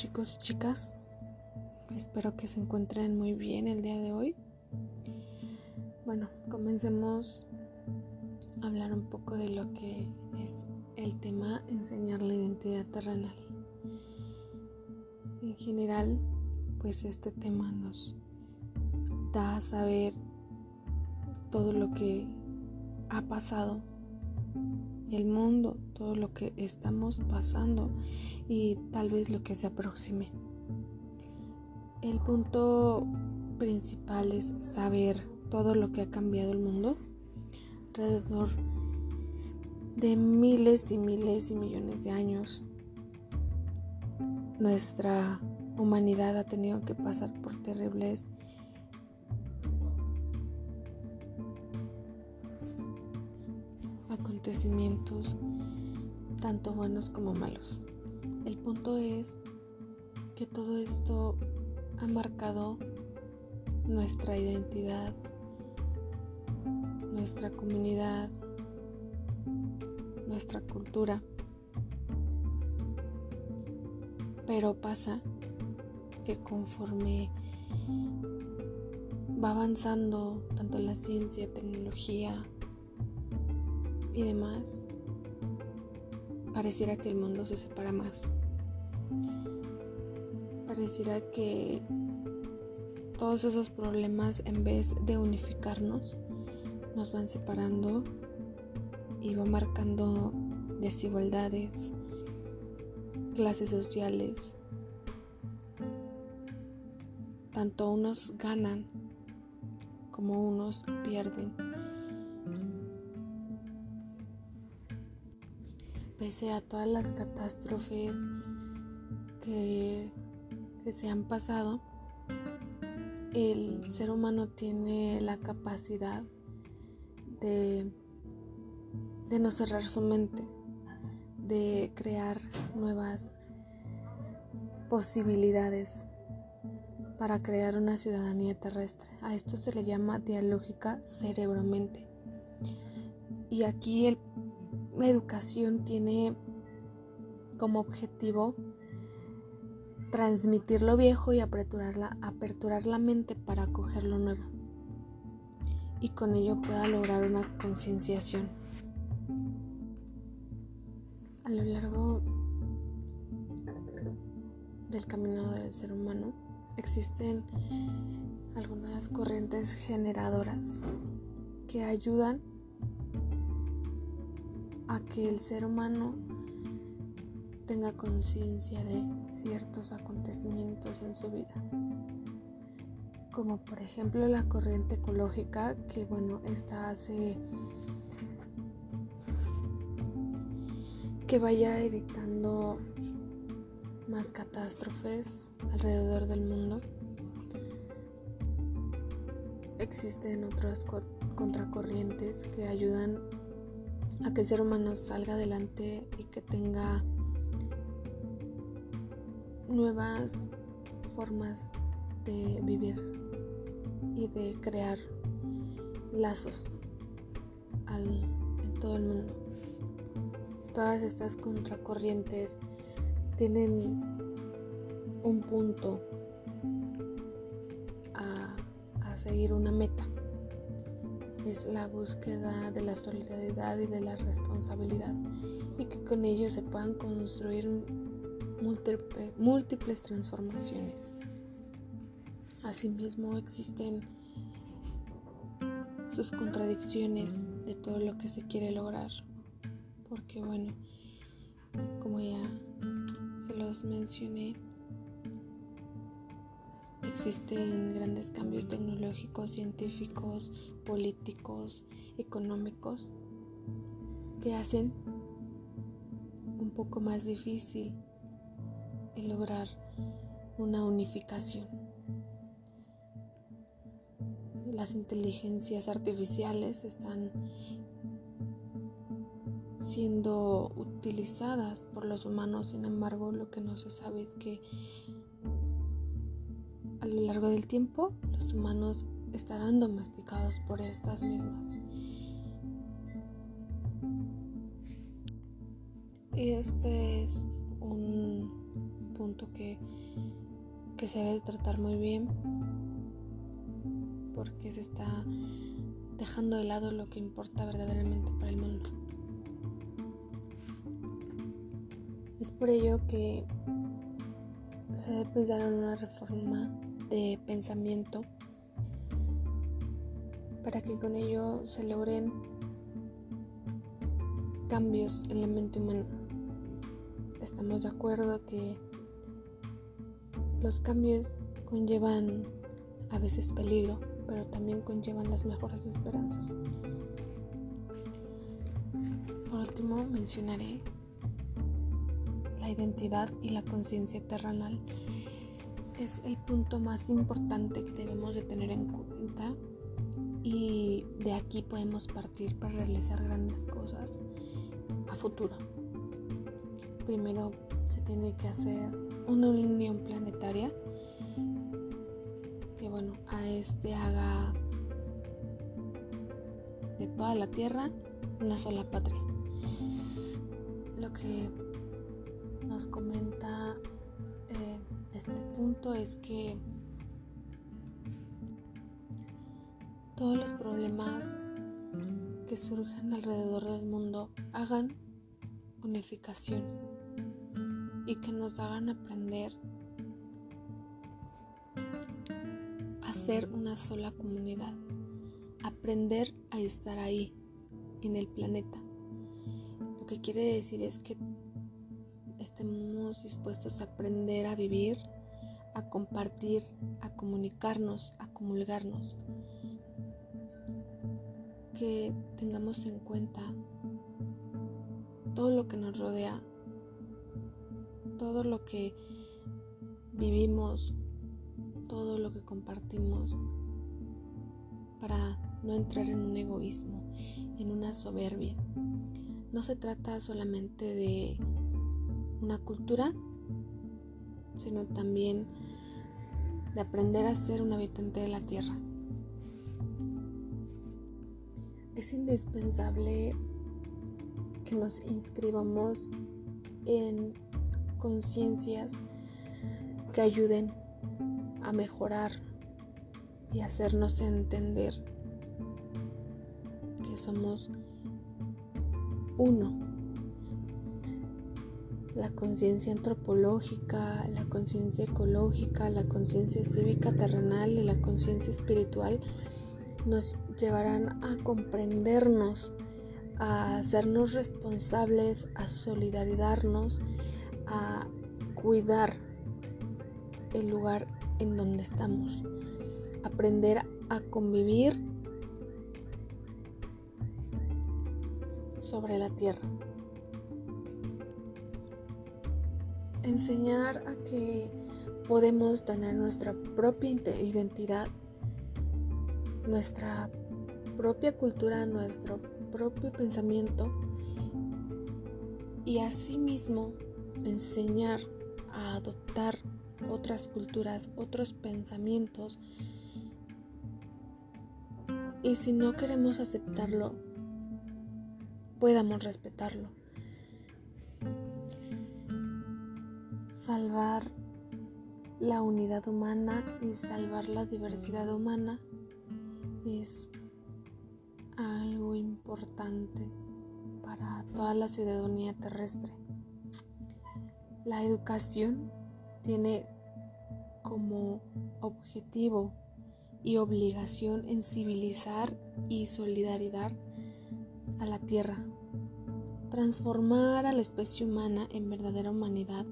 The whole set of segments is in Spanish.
chicos y chicas, espero que se encuentren muy bien el día de hoy. Bueno, comencemos a hablar un poco de lo que es el tema enseñar la identidad terrenal. En general, pues este tema nos da a saber todo lo que ha pasado el mundo, todo lo que estamos pasando y tal vez lo que se aproxime. El punto principal es saber todo lo que ha cambiado el mundo alrededor de miles y miles y millones de años. Nuestra humanidad ha tenido que pasar por terribles acontecimientos, tanto buenos como malos. El punto es que todo esto ha marcado nuestra identidad, nuestra comunidad, nuestra cultura. Pero pasa que conforme va avanzando tanto la ciencia, tecnología, y demás, pareciera que el mundo se separa más. Pareciera que todos esos problemas, en vez de unificarnos, nos van separando y van marcando desigualdades, clases sociales. Tanto unos ganan como unos pierden. Pese a todas las catástrofes que, se han pasado, el ser humano tiene la capacidad de, de no cerrar su mente, de crear nuevas posibilidades para crear una ciudadanía terrestre. A esto se le llama dialógica cerebro-mente. Y aquí el la educación tiene como objetivo transmitir lo viejo y aperturar la, mente para acoger lo nuevo y con ello pueda lograr una concienciación. A lo largo del camino del ser humano existen algunas corrientes generadoras que ayudan a que el ser humano tenga conciencia de ciertos acontecimientos en su vida. Como por ejemplo la corriente ecológica, que bueno, esta hace que vaya evitando más catástrofes alrededor del mundo. Existen otras contracorrientes que ayudan a que el ser humano salga adelante y que tenga nuevas formas de vivir y de crear lazos en todo el mundo. Todas estas contracorrientes tienen un punto a, a seguir una meta es la búsqueda de la solidaridad y de la responsabilidad y que con ello se puedan construir múltiples transformaciones. Asimismo existen sus contradicciones de todo lo que se quiere lograr, porque bueno, como ya se los mencioné, Existen grandes cambios tecnológicos, científicos, políticos, económicos que hacen un poco más difícil el lograr una unificación. Las inteligencias artificiales están siendo utilizadas por los humanos, sin embargo lo que no se sabe es que a lo largo del tiempo, los humanos estarán domesticados por estas mismas. Este es un punto punto que, que se debe tratar muy bien porque se está dejando de lado lo que importa verdaderamente para el mundo. Es por ello que se debe pensar en una reforma de pensamiento para que con ello se logren cambios en la mente humana. Estamos de acuerdo que los cambios conllevan a veces peligro, pero también conllevan las mejores esperanzas. Por último, mencionaré la identidad y la conciencia terrenal. Es el punto más importante que debemos de tener en cuenta y de aquí podemos partir para realizar grandes cosas a futuro. Primero se tiene que hacer una unión planetaria que bueno, a este haga de toda la Tierra una sola patria. Lo que nos comenta eh, este punto es que todos los problemas que surjan alrededor del mundo hagan unificación y que nos hagan aprender a ser una sola comunidad, aprender a estar ahí, en el planeta. Lo que quiere decir es que estemos dispuestos a aprender a vivir, a compartir, a comunicarnos, a comulgarnos que tengamos en cuenta todo lo que nos rodea, todo lo que vivimos, todo lo que compartimos, para no entrar en un egoísmo, en una soberbia. No se trata solamente de una cultura, sino también de aprender a ser un habitante de la tierra. Es indispensable que nos inscribamos en conciencias que ayuden a mejorar y hacernos entender que somos uno. La conciencia antropológica, la conciencia ecológica, la conciencia cívica terrenal y la conciencia espiritual nos llevarán a comprendernos, a hacernos responsables, a solidarizarnos, a cuidar el lugar en donde estamos, aprender a convivir sobre la tierra. Enseñar a que podemos tener nuestra propia identidad nuestra propia cultura, nuestro propio pensamiento y asimismo enseñar a adoptar otras culturas, otros pensamientos. Y si no queremos aceptarlo, podamos respetarlo. Salvar la unidad humana y salvar la diversidad humana es algo importante para toda la ciudadanía terrestre. La educación tiene como objetivo y obligación en civilizar y solidaridad a la tierra. Transformar a la especie humana en verdadera humanidad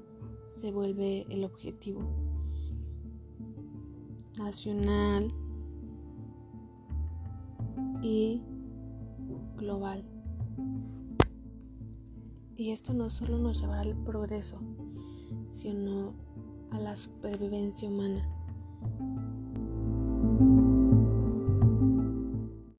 se vuelve el objetivo nacional, y global. Y esto no solo nos llevará al progreso, sino a la supervivencia humana.